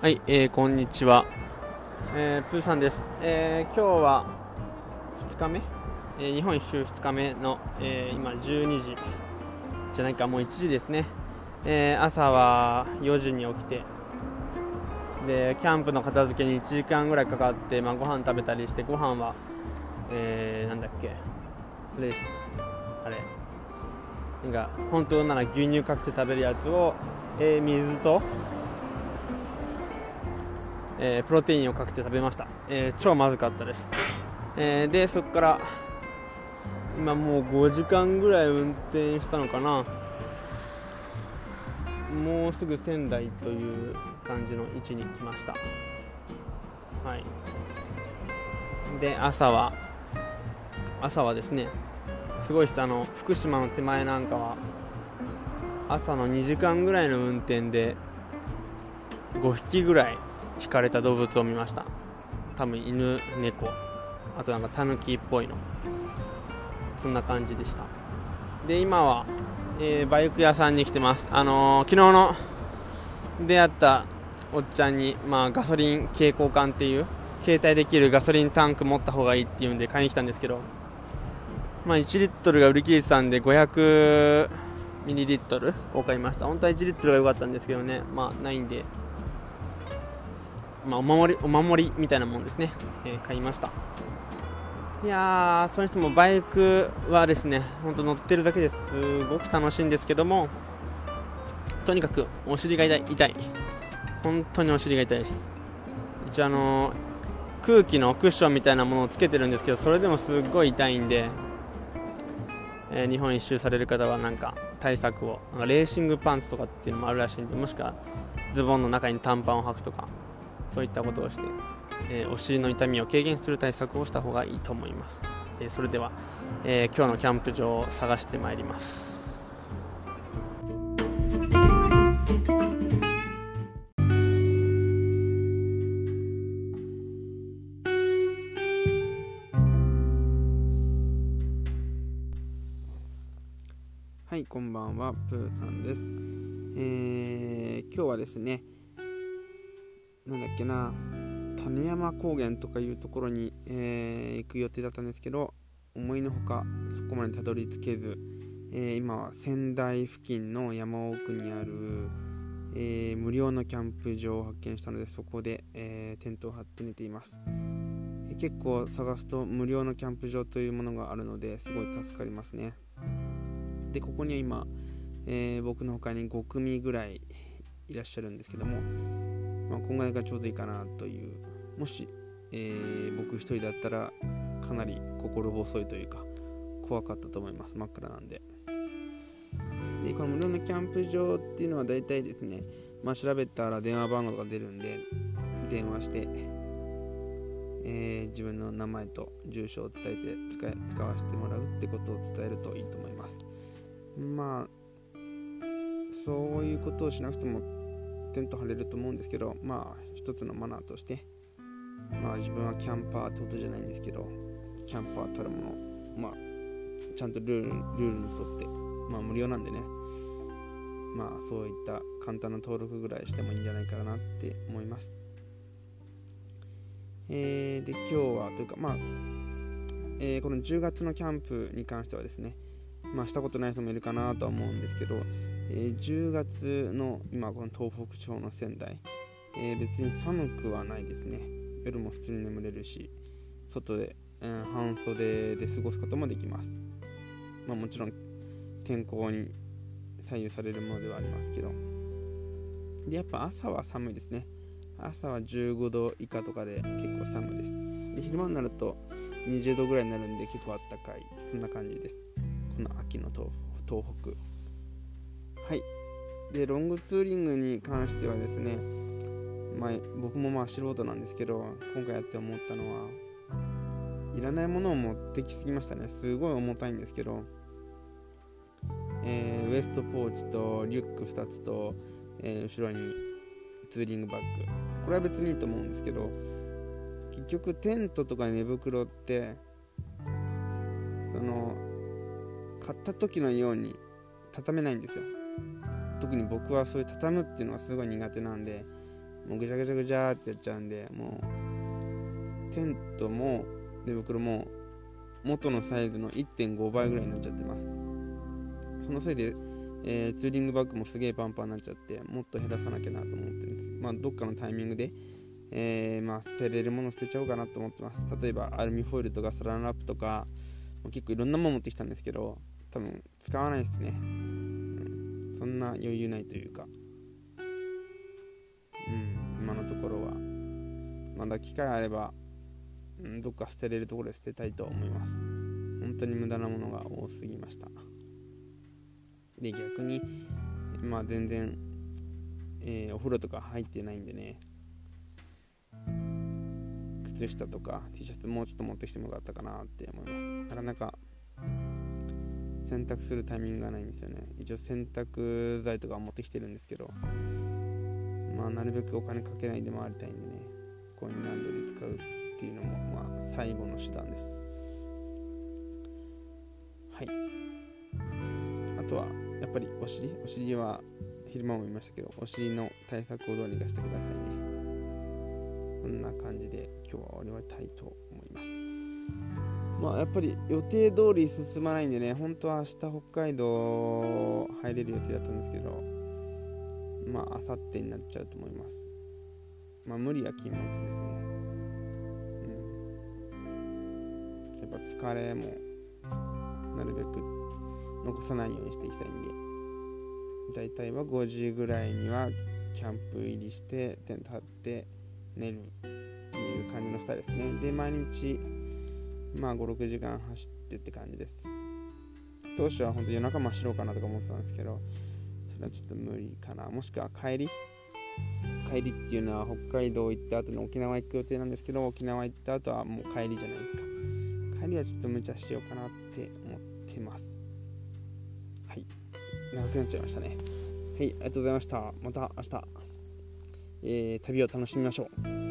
はい、えー、こんにちは、えー、プーさんです、えー、今日は2日目、えー、日本一周2日目の、えー、今12時。じゃないかもう1時ですね、えー、朝は4時に起きて。でキャンプの片付けに1時間ぐらいかかって、まあ、ご飯食べたりしてご飯は、えー、なんだっけ？あれですあれ。なんか本当なら牛乳かけて食べるやつを、えー、水とえー、プロテインをかけて食べました、えー、超まずかったです、えー、でそこから今もう5時間ぐらい運転したのかな。もうすぐ仙台という感じの位置に来ました。はい。で朝は朝はですねすごいあの福島の手前なんかは朝の2時間ぐらいの運転で5匹ぐらい引かれた動物を見ました。多分犬猫あとなんかタヌキっぽいの。そんな感じでした。で今は、えー、バイク屋さんに来てます。あのー、昨日の出会ったおっちゃんに、まあ、ガソリン携行缶っていう携帯できるガソリンタンク持った方がいいっていうんで買いに来たんですけど、まあ、1リットルが売り切れてたんで500ミリリットルを買いました。本当は1リットルが良かったんですけどね。まあないんで。まあ、お守りお守りみたいなもんですね、えー、買いました。いやーそれにしてもバイクはですね本当乗ってるだけですごく楽しいんですけどもとにかくお尻が痛い痛い。本当にお尻が痛いです。一応あの空気のクッションみたいなものをつけてるんですけどそれでもすごい痛いんで、えー、日本一周される方はなんか対策をなんかレーシングパンツとかっていうのもあるらしいんでもしくはズボンの中に短パンを履くとかそういったことをして、えー、お尻の痛みを軽減する対策をした方がいいと思います、えー、それでは、えー、今日のキャンプ場を探してまいりますはい、こんばんは、プーさんです。えー、今日はですね、なんだっけな種山高原とかいうところに、えー、行く予定だったんですけど思いのほかそこまでたどり着けず、えー、今は仙台付近の山奥にある、えー、無料のキャンプ場を発見したのでそこで、えテントを張って寝ています、え結構探すと無料のキャンプ場というものがあるのですごい助かりますね。でここには今、え僕の他に5組ぐらいいらっしゃるんですけどもまあ、こんぐらいがちょうどいいかなという。もし、えー、僕一人だったらかなり心細いというか怖かったと思います。真っ暗なんで。でこの無料のキャンプ場っていうのは大体ですね、まあ、調べたら電話番号が出るんで電話して、えー、自分の名前と住所を伝えて使使わせてもらうってことを伝えるといいと思います。まあそういうことをしなくてもテント張れると思うんですけどまあ一つのマナーとしてまあ自分はキャンパーってことじゃないんですけどキャンパーたるものまあちゃんとルールルールに沿ってまあ無料なんでねまあそういった簡単な登録ぐらいしてもいいんじゃないかなって思います。えー、で今日はというかまあ、えー、この10月のキャンプに関してはですねまあしたことない人もいるかなとは思うんですけどえー、10月の今この東北地方の仙台、えー、別に寒くはないですね。夜も普通に眠れるし外で、うん、半袖で過ごすこともできます、まあ、もちろん天候に左右されるものではありますけど。でやっぱ朝は寒いですね。朝は15度以下とかで結構寒いです。で昼間になると20度ぐらいになるんで結構あったかい。そんな感じです。この秋の東北。はい。でロングツーリングに関してはですね、まあ、僕もまあ素人なんですけど今回やって思ったのはいらないものを持ってきすぎましたね。すごい重たいんですけど、えー、ウエストポーチとリュック2つと、えー、後ろにツーリングバッグ。これは別にいいと思うんですけど結局テントとか寝袋ってその買った時のように畳めないんですよ。特に僕はそういう畳むっていうのはすごい苦手なんでもうぐちゃぐちゃぐちゃってやっちゃうんでもうテントも寝袋も元のサイズの1.5倍ぐらいになっちゃってます。そのせいで、えー、ツーリングバッグもすげえパンパンになっちゃってもっと減らさなきゃなと思ってるんです。まあどっかのタイミングでえー、まあ、捨てれるもの捨てちゃおうかなと思ってます。例えばアルミホイルとかサランラップとか結構いろんなもの持ってきたんですけど多分使わないですね、そんな余裕ないというか。うん今のところは。まだ機会あれば、うん、どっか捨てれるところで捨てたいと思います。本当に無駄なものが多すぎました。で逆にまあ全然、えー、お風呂とか入ってないんでね。靴下とか T シャツもうちょっと持ってきてもよかったかなって思います。なかなか洗濯するタイミングがないんですよね。一応洗濯剤とか持ってきてるんですけどまあなるべくお金かけないで回りたいんでねコインランドリー使うっていうのもまあ最後の手段です。はい。あとはやっぱりお尻？お尻は昼間も言いましたけどお尻の対策をどうにかしてくださいね。こんな感じで今日は終わりたいと思いますまあやっぱり予定通り進まないんでね本当は明日北海道入れる予定だったんですけどまあ明後日になっちゃうと思います。まあ無理は禁物ですね。うん。やっぱ疲れもなるべく残さないようにしていきたいんで。大体は5時ぐらいにはキャンプ入りしてテント張って寝るっていう感じのスタイルですね。で毎日まあ56時間走ってって感じです。当初は本当夜中も走ろうかなとか思ってたんですけどそれはちょっと無理かな。もしくは帰り。帰りっていうのは北海道行った後に沖縄行く予定なんですけど沖縄行った後はもう帰りじゃないですか。帰りはちょっと無茶しようかなって思ってます。はい。長くなっちゃいましたね。はいありがとうございました。また明日。えー、旅を楽しみましょう。